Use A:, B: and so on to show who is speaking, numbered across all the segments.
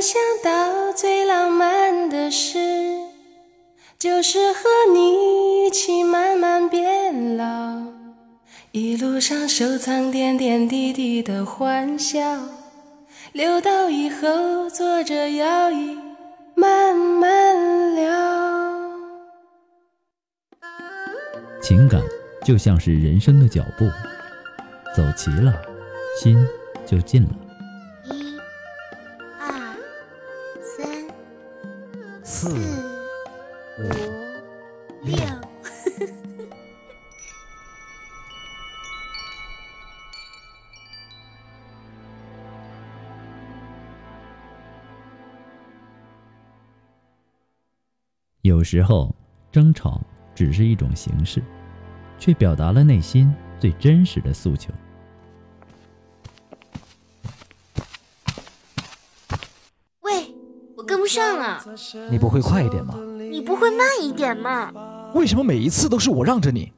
A: 想到最浪漫的事，就是和你一起慢慢变老，一路上收藏点点滴滴的欢笑，留到以后坐着摇椅慢慢聊。
B: 情感就像是人生的脚步，走齐了，心就近了。有时候，争吵只是一种形式，却表达了内心最真实的诉求。
C: 喂，我跟不上了，
D: 你不会快一点吗？
C: 你不会慢一点吗？
D: 为什么每一次都是我让着你？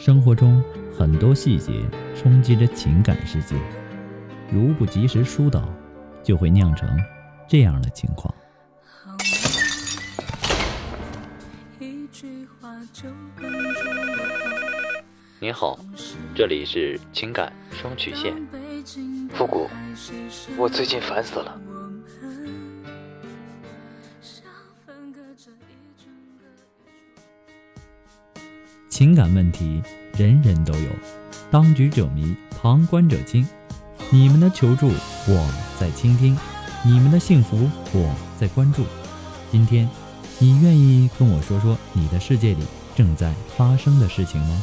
B: 生活中很多细节冲击着情感世界，如不及时疏导，就会酿成这样的情况。
E: 您好，这里是情感双曲线。
D: 复古，我最近烦死了。
B: 情感问题人人都有，当局者迷，旁观者清。你们的求助，我在倾听；你们的幸福，我在关注。今天，你愿意跟我说说你的世界里正在发生的事情吗？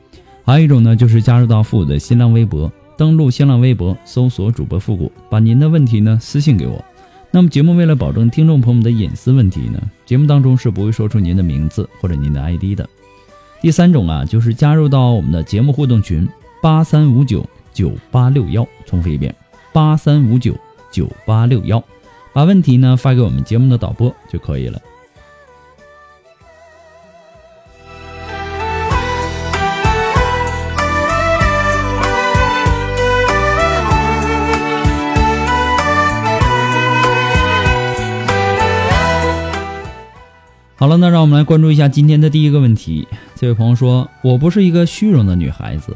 B: 还有一种呢，就是加入到复古的新浪微博，登录新浪微博，搜索主播复古，把您的问题呢私信给我。那么节目为了保证听众朋友们的隐私问题呢，节目当中是不会说出您的名字或者您的 ID 的。第三种啊，就是加入到我们的节目互动群八三五九九八六幺，重复一遍八三五九九八六幺，把问题呢发给我们节目的导播就可以了。好了，那让我们来关注一下今天的第一个问题。这位朋友说：“我不是一个虚荣的女孩子，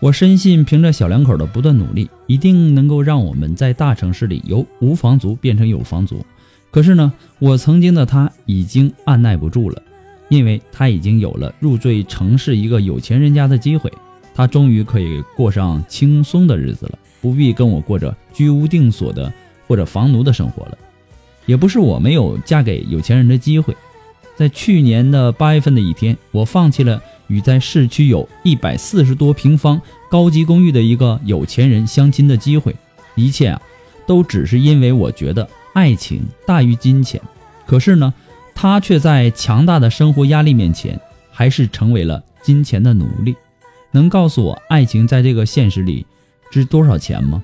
B: 我深信凭着小两口的不断努力，一定能够让我们在大城市里由无房族变成有房族。可是呢，我曾经的他已经按耐不住了，因为他已经有了入赘城市一个有钱人家的机会，他终于可以过上轻松的日子了，不必跟我过着居无定所的或者房奴的生活了。也不是我没有嫁给有钱人的机会。”在去年的八月份的一天，我放弃了与在市区有一百四十多平方高级公寓的一个有钱人相亲的机会，一切啊，都只是因为我觉得爱情大于金钱。可是呢，他却在强大的生活压力面前，还是成为了金钱的奴隶。能告诉我爱情在这个现实里值多少钱吗？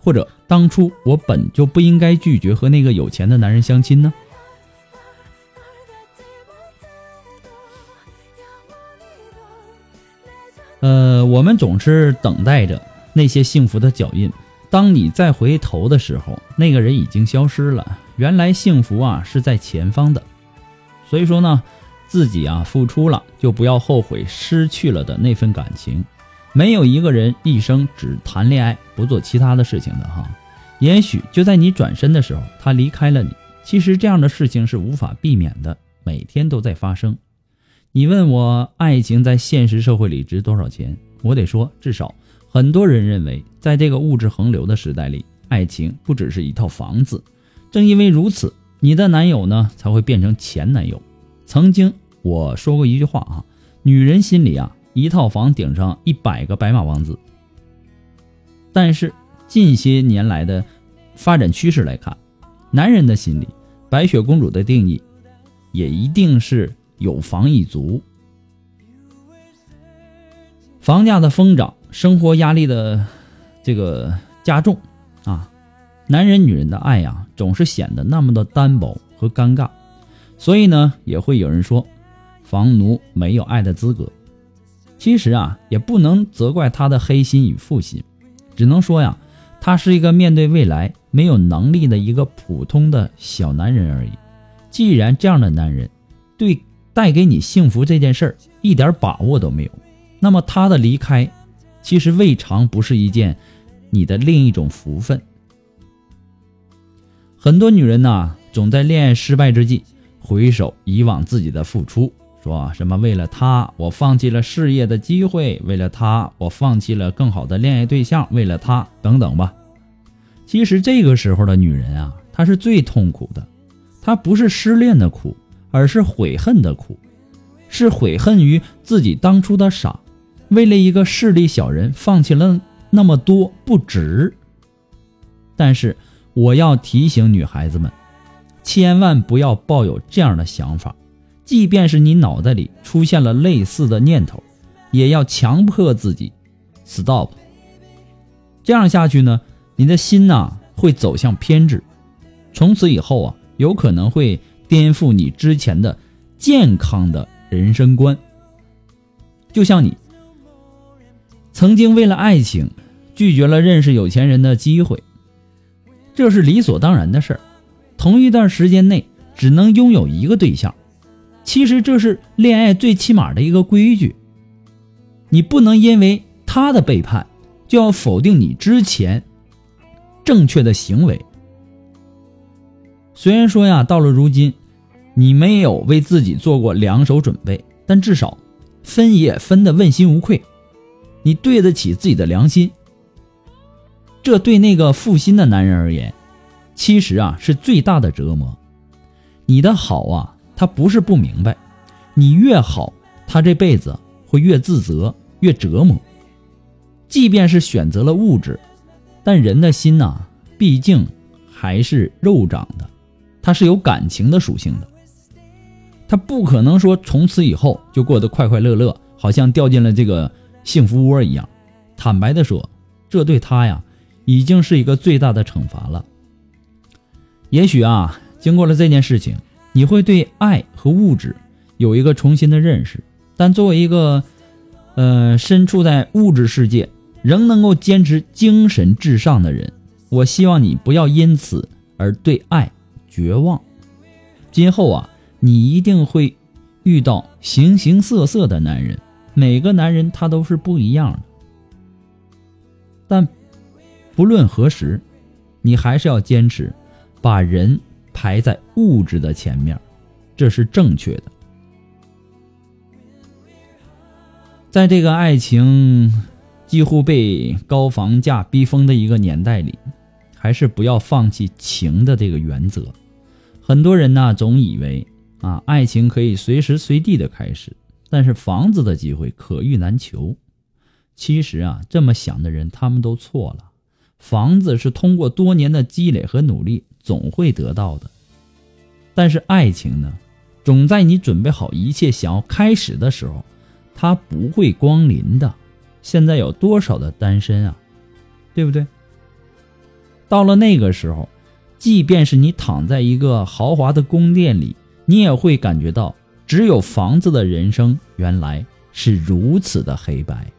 B: 或者当初我本就不应该拒绝和那个有钱的男人相亲呢？呃，我们总是等待着那些幸福的脚印，当你再回头的时候，那个人已经消失了。原来幸福啊是在前方的，所以说呢，自己啊付出了，就不要后悔失去了的那份感情。没有一个人一生只谈恋爱不做其他的事情的哈。也许就在你转身的时候，他离开了你。其实这样的事情是无法避免的，每天都在发生。你问我爱情在现实社会里值多少钱？我得说，至少很多人认为，在这个物质横流的时代里，爱情不只是一套房子。正因为如此，你的男友呢才会变成前男友。曾经我说过一句话啊，女人心里啊，一套房顶上一百个白马王子。但是近些年来的发展趋势来看，男人的心里，白雪公主的定义，也一定是有房一族。房价的疯涨，生活压力的这个加重啊，男人女人的爱呀，总是显得那么的单薄和尴尬，所以呢，也会有人说，房奴没有爱的资格。其实啊，也不能责怪他的黑心与负心，只能说呀，他是一个面对未来没有能力的一个普通的小男人而已。既然这样的男人对带给你幸福这件事儿一点把握都没有。那么他的离开，其实未尝不是一件你的另一种福分。很多女人呐，总在恋爱失败之际，回首以往自己的付出，说什么为了他，我放弃了事业的机会；为了他，我放弃了更好的恋爱对象；为了他，等等吧。其实这个时候的女人啊，她是最痛苦的，她不是失恋的苦，而是悔恨的苦，是悔恨于自己当初的傻。为了一个势利小人，放弃了那么多，不值。但是我要提醒女孩子们，千万不要抱有这样的想法。即便是你脑袋里出现了类似的念头，也要强迫自己 stop。这样下去呢，你的心呐会走向偏执，从此以后啊，有可能会颠覆你之前的健康的人生观。就像你。曾经为了爱情，拒绝了认识有钱人的机会，这是理所当然的事儿。同一段时间内只能拥有一个对象，其实这是恋爱最起码的一个规矩。你不能因为他的背叛，就要否定你之前正确的行为。虽然说呀，到了如今，你没有为自己做过两手准备，但至少分也分得问心无愧。你对得起自己的良心，这对那个负心的男人而言，其实啊是最大的折磨。你的好啊，他不是不明白，你越好，他这辈子会越自责、越折磨。即便是选择了物质，但人的心呐，毕竟还是肉长的，它是有感情的属性的。他不可能说从此以后就过得快快乐乐，好像掉进了这个。幸福窝一样，坦白的说，这对他呀，已经是一个最大的惩罚了。也许啊，经过了这件事情，你会对爱和物质有一个重新的认识。但作为一个，呃，身处在物质世界仍能够坚持精神至上的人，我希望你不要因此而对爱绝望。今后啊，你一定会遇到形形色色的男人。每个男人他都是不一样的，但不论何时，你还是要坚持把人排在物质的前面，这是正确的。在这个爱情几乎被高房价逼疯的一个年代里，还是不要放弃情的这个原则。很多人呢，总以为啊，爱情可以随时随地的开始。但是房子的机会可遇难求，其实啊，这么想的人他们都错了。房子是通过多年的积累和努力总会得到的，但是爱情呢，总在你准备好一切想要开始的时候，它不会光临的。现在有多少的单身啊，对不对？到了那个时候，即便是你躺在一个豪华的宫殿里，你也会感觉到。只有房子的人生，原来是如此的黑白。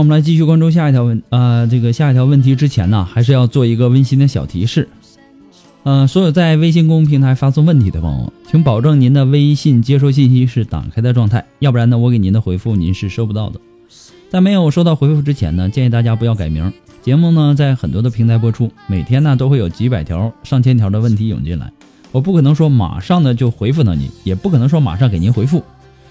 B: 我们来继续关注下一条问呃这个下一条问题之前呢，还是要做一个温馨的小提示。嗯，所有在微信公众平台发送问题的朋友，请保证您的微信接收信息是打开的状态，要不然呢，我给您的回复您是收不到的。在没有收到回复之前呢，建议大家不要改名。节目呢在很多的平台播出，每天呢都会有几百条、上千条的问题涌进来，我不可能说马上的就回复到您，也不可能说马上给您回复。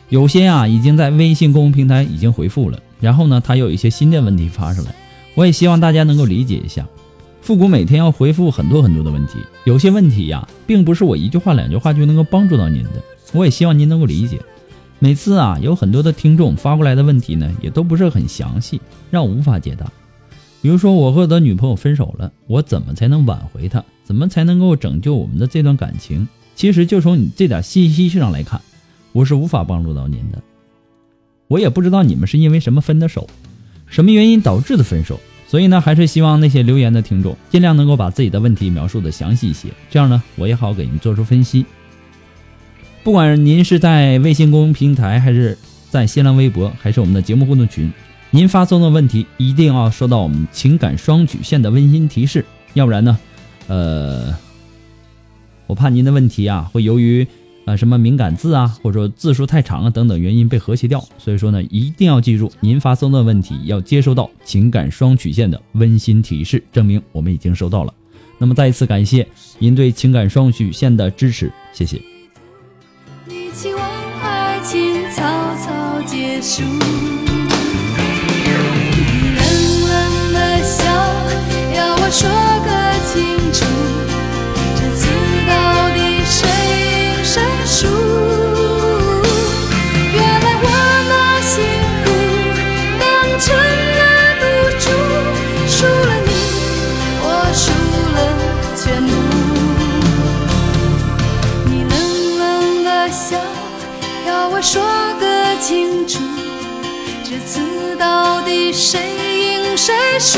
B: 有些啊已经在微信公众平台已经回复了，然后呢，他有一些新的问题发出来，我也希望大家能够理解一下。复古每天要回复很多很多的问题，有些问题呀，并不是我一句话两句话就能够帮助到您的，我也希望您能够理解。每次啊，有很多的听众发过来的问题呢，也都不是很详细，让我无法解答。比如说，我和我的女朋友分手了，我怎么才能挽回她？怎么才能够拯救我们的这段感情？其实就从你这点信息上来看。我是无法帮助到您的，我也不知道你们是因为什么分的手，什么原因导致的分手，所以呢，还是希望那些留言的听众尽量能够把自己的问题描述的详细一些，这样呢，我也好给您做出分析。不管您是在微信公众平台，还是在新浪微博，还是我们的节目互动群，您发送的问题一定要收到我们情感双曲线的温馨提示，要不然呢，呃，我怕您的问题啊会由于。啊，什么敏感字啊，或者说字数太长啊等等原因被和谐掉，所以说呢，一定要记住，您发送的问题要接收到情感双曲线的温馨提示，证明我们已经收到了。那么再一次感谢您对情感双曲线的支持，谢谢。
A: 你期望爱情草草结束，冷冷的笑，要我说说个清楚，这次到底谁赢谁输？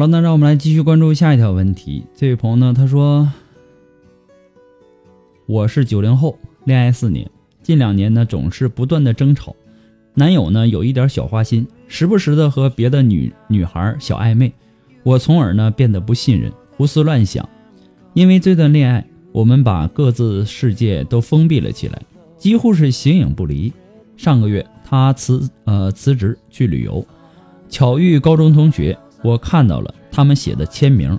B: 了，那让我们来继续关注下一条问题。这位朋友呢，他说：“我是九零后，恋爱四年，近两年呢总是不断的争吵，男友呢有一点小花心，时不时的和别的女女孩小暧昧，我从而呢变得不信任，胡思乱想。因为这段恋爱，我们把各自世界都封闭了起来，几乎是形影不离。上个月他辞呃辞职去旅游，巧遇高中同学。”我看到了他们写的签名，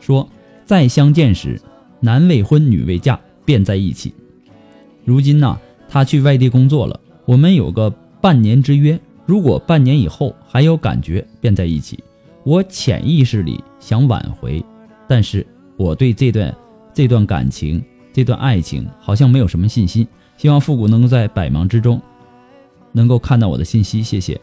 B: 说再相见时，男未婚女未嫁，便在一起。如今呢，他去外地工作了，我们有个半年之约，如果半年以后还有感觉，便在一起。我潜意识里想挽回，但是我对这段这段感情、这段爱情好像没有什么信心。希望复古能够在百忙之中能够看到我的信息，谢谢。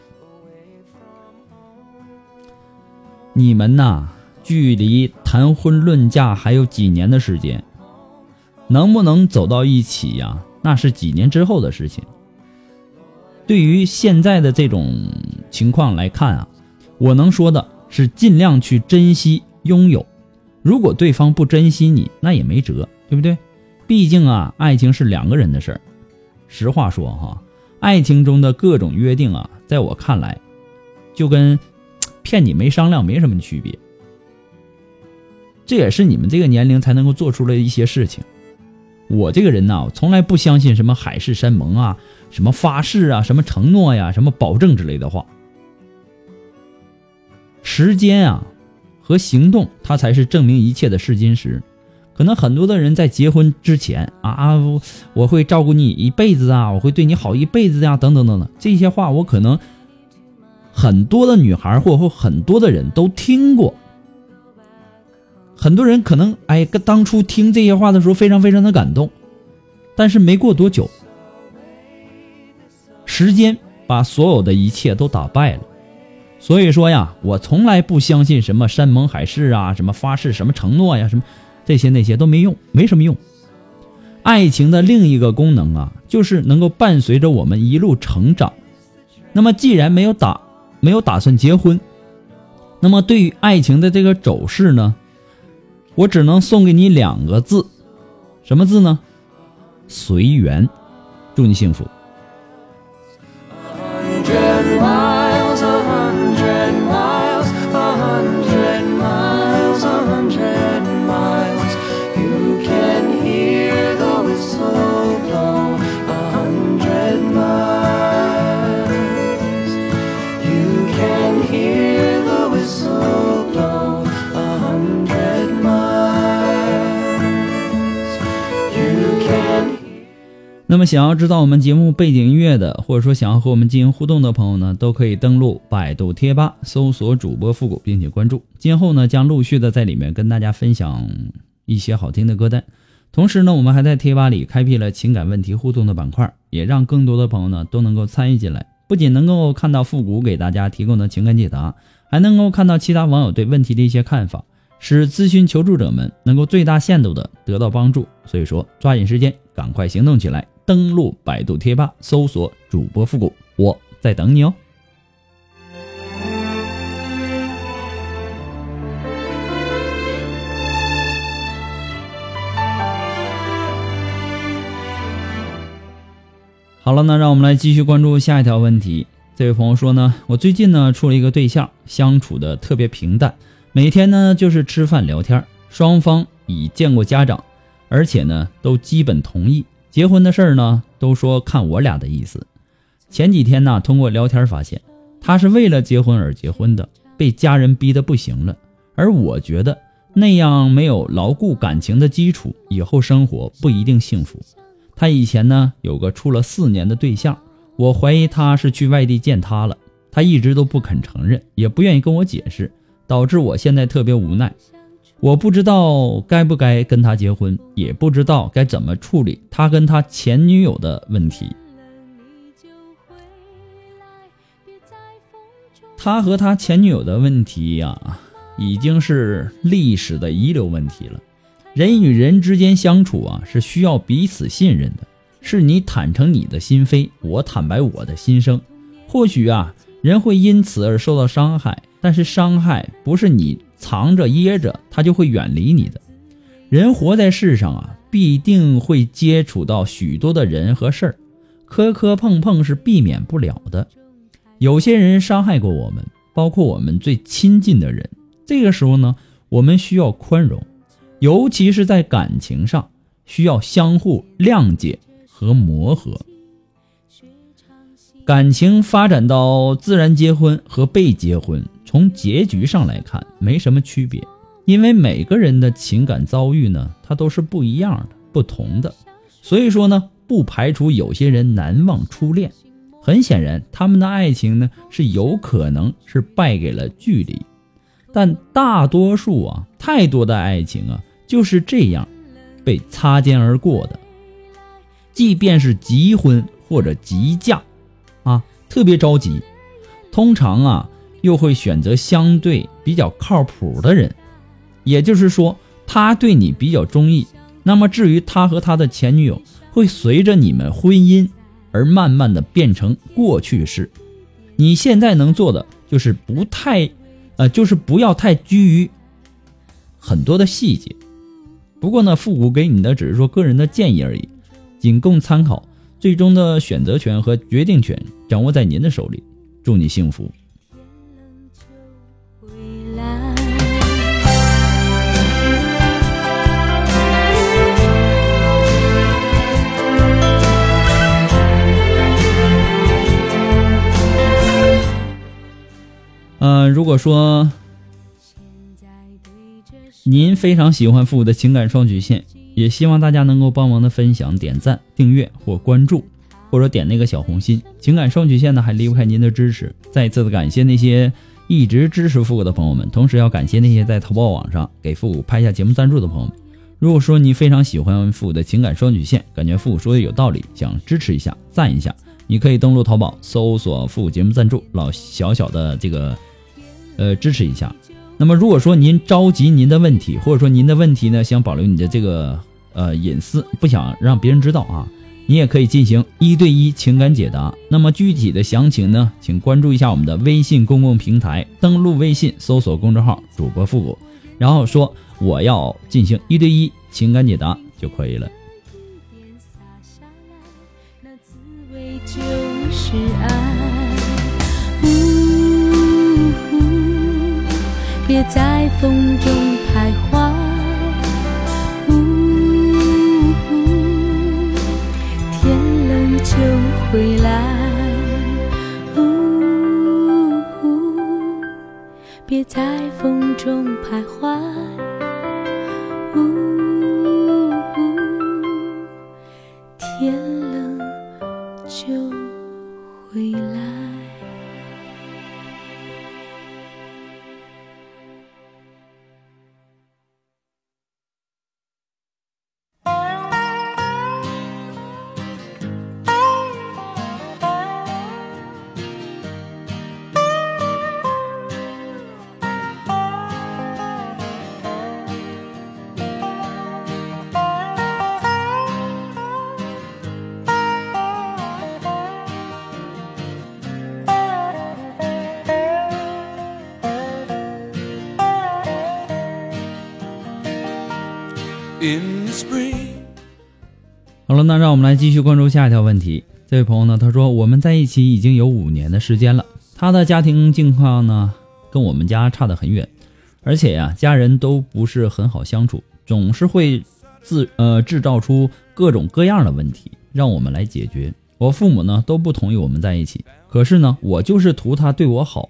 B: 你们呐，距离谈婚论嫁还有几年的时间，能不能走到一起呀？那是几年之后的事情。对于现在的这种情况来看啊，我能说的是尽量去珍惜拥有。如果对方不珍惜你，那也没辙，对不对？毕竟啊，爱情是两个人的事儿。实话说哈，爱情中的各种约定啊，在我看来，就跟……骗你没商量没什么区别，这也是你们这个年龄才能够做出来一些事情。我这个人呢，从来不相信什么海誓山盟啊，什么发誓啊，什么承诺呀，什么保证之类的话。时间啊和行动，它才是证明一切的试金石。可能很多的人在结婚之前啊，我会照顾你一辈子啊，我会对你好一辈子呀，等等等等，这些话我可能。很多的女孩或或很多的人都听过，很多人可能哎，当初听这些话的时候非常非常的感动，但是没过多久，时间把所有的一切都打败了。所以说呀，我从来不相信什么山盟海誓啊，什么发誓、什么承诺呀，什么这些那些都没用，没什么用。爱情的另一个功能啊，就是能够伴随着我们一路成长。那么既然没有打，没有打算结婚，那么对于爱情的这个走势呢？我只能送给你两个字，什么字呢？随缘。祝你幸福。那么，想要知道我们节目背景音乐的，或者说想要和我们进行互动的朋友呢，都可以登录百度贴吧，搜索主播复古，并且关注。今后呢，将陆续的在里面跟大家分享一些好听的歌单。同时呢，我们还在贴吧里开辟了情感问题互动的板块，也让更多的朋友呢都能够参与进来。不仅能够看到复古给大家提供的情感解答，还能够看到其他网友对问题的一些看法，使咨询求助者们能够最大限度的得到帮助。所以说，抓紧时间，赶快行动起来！登录百度贴吧，搜索主播复古，我在等你哦。好了，那让我们来继续关注下一条问题。这位朋友说呢，我最近呢处了一个对象，相处的特别平淡，每天呢就是吃饭聊天，双方已见过家长，而且呢都基本同意。结婚的事儿呢，都说看我俩的意思。前几天呢，通过聊天发现，他是为了结婚而结婚的，被家人逼得不行了。而我觉得那样没有牢固感情的基础，以后生活不一定幸福。他以前呢有个处了四年的对象，我怀疑他是去外地见他了，他一直都不肯承认，也不愿意跟我解释，导致我现在特别无奈。我不知道该不该跟他结婚，也不知道该怎么处理他跟他前女友的问题。他和他前女友的问题呀，已经是历史的遗留问题了。人与人之间相处啊，是需要彼此信任的，是你坦诚你的心扉，我坦白我的心声。或许啊，人会因此而受到伤害，但是伤害不是你。藏着掖着，他就会远离你的。人活在世上啊，必定会接触到许多的人和事儿，磕磕碰碰是避免不了的。有些人伤害过我们，包括我们最亲近的人。这个时候呢，我们需要宽容，尤其是在感情上，需要相互谅解和磨合。感情发展到自然结婚和被结婚。从结局上来看，没什么区别，因为每个人的情感遭遇呢，它都是不一样的、不同的。所以说呢，不排除有些人难忘初恋。很显然，他们的爱情呢，是有可能是败给了距离。但大多数啊，太多的爱情啊，就是这样被擦肩而过的。即便是急婚或者急嫁，啊，特别着急，通常啊。又会选择相对比较靠谱的人，也就是说，他对你比较中意。那么，至于他和他的前女友，会随着你们婚姻而慢慢的变成过去式。你现在能做的就是不太，呃，就是不要太拘于很多的细节。不过呢，复古给你的只是说个人的建议而已，仅供参考。最终的选择权和决定权掌握在您的手里。祝你幸福。嗯，如果说您非常喜欢复古的情感双曲线，也希望大家能够帮忙的分享、点赞、订阅或关注，或者点那个小红心。情感双曲线呢，还离不开您的支持。再一次的感谢那些一直支持复古的朋友们，同时要感谢那些在淘宝网上给复古拍下节目赞助的朋友们。如果说你非常喜欢复古的情感双曲线，感觉复古说的有道理，想支持一下、赞一下，你可以登录淘宝搜索“复古节目赞助”，老小小的这个呃支持一下。那么如果说您着急您的问题，或者说您的问题呢想保留你的这个呃隐私，不想让别人知道啊，你也可以进行一对一情感解答。那么具体的详情呢，请关注一下我们的微信公共平台，登录微信搜索公众号“主播复古”，然后说。我要进行一对一情感解答就可以了。
A: 别在风中
B: 那让我们来继续关注下一条问题。这位朋友呢，他说我们在一起已经有五年的时间了，他的家庭境况呢跟我们家差得很远，而且呀，家人都不是很好相处，总是会自呃制造出各种各样的问题让我们来解决。我父母呢都不同意我们在一起，可是呢，我就是图他对我好，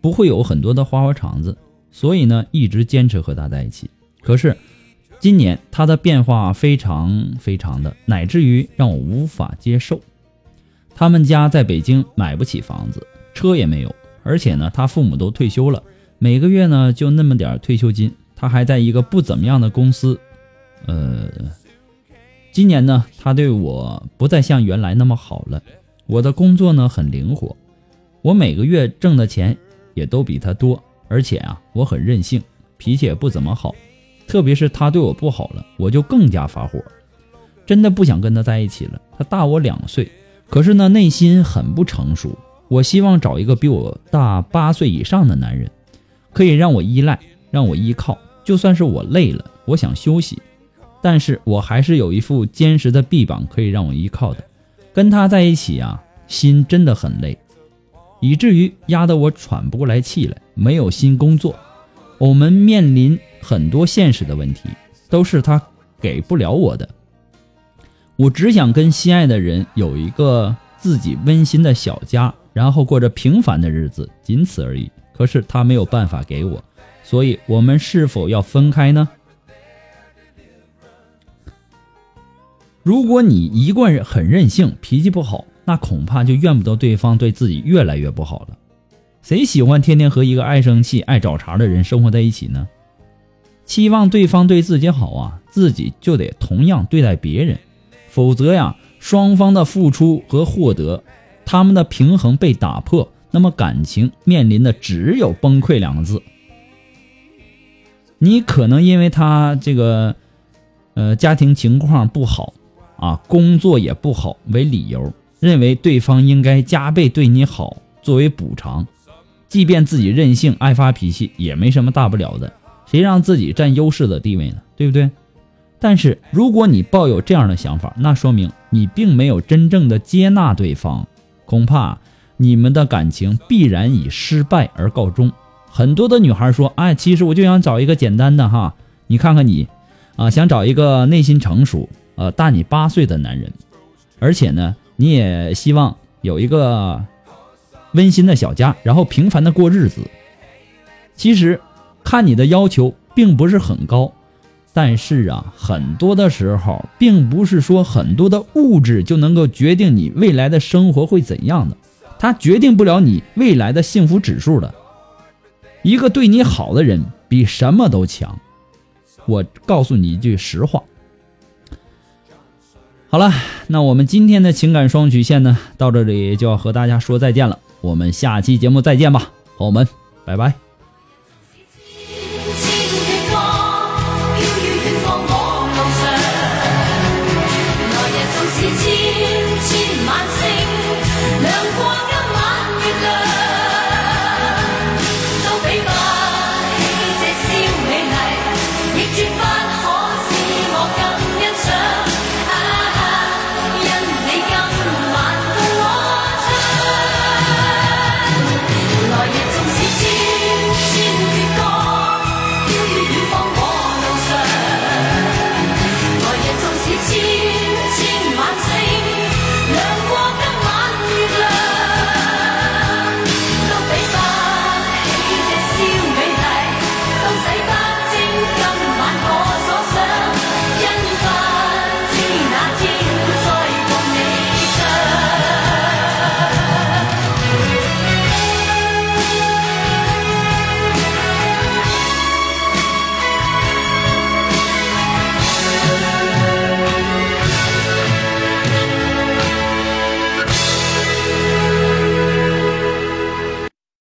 B: 不会有很多的花花肠子，所以呢一直坚持和他在一起。可是。今年他的变化非常非常的，乃至于让我无法接受。他们家在北京买不起房子，车也没有，而且呢，他父母都退休了，每个月呢就那么点退休金。他还在一个不怎么样的公司，呃，今年呢，他对我不再像原来那么好了。我的工作呢很灵活，我每个月挣的钱也都比他多，而且啊，我很任性，脾气也不怎么好。特别是他对我不好了，我就更加发火，真的不想跟他在一起了。他大我两岁，可是呢内心很不成熟。我希望找一个比我大八岁以上的男人，可以让我依赖，让我依靠。就算是我累了，我想休息，但是我还是有一副坚实的臂膀可以让我依靠的。跟他在一起啊，心真的很累，以至于压得我喘不过来气来，没有心工作。我们面临。很多现实的问题都是他给不了我的。我只想跟心爱的人有一个自己温馨的小家，然后过着平凡的日子，仅此而已。可是他没有办法给我，所以我们是否要分开呢？如果你一贯很任性，脾气不好，那恐怕就怨不得对方对自己越来越不好了。谁喜欢天天和一个爱生气、爱找茬的人生活在一起呢？期望对方对自己好啊，自己就得同样对待别人，否则呀，双方的付出和获得，他们的平衡被打破，那么感情面临的只有崩溃两个字。你可能因为他这个，呃，家庭情况不好啊，工作也不好为理由，认为对方应该加倍对你好作为补偿，即便自己任性爱发脾气也没什么大不了的。谁让自己占优势的地位呢？对不对？但是如果你抱有这样的想法，那说明你并没有真正的接纳对方，恐怕你们的感情必然以失败而告终。很多的女孩说：“哎，其实我就想找一个简单的哈，你看看你，啊，想找一个内心成熟，呃，大你八岁的男人，而且呢，你也希望有一个温馨的小家，然后平凡的过日子。其实。”看你的要求并不是很高，但是啊，很多的时候并不是说很多的物质就能够决定你未来的生活会怎样的，它决定不了你未来的幸福指数的。一个对你好的人比什么都强。我告诉你一句实话。好了，那我们今天的情感双曲线呢，到这里就要和大家说再见了。我们下期节目再见吧，朋友们，拜拜。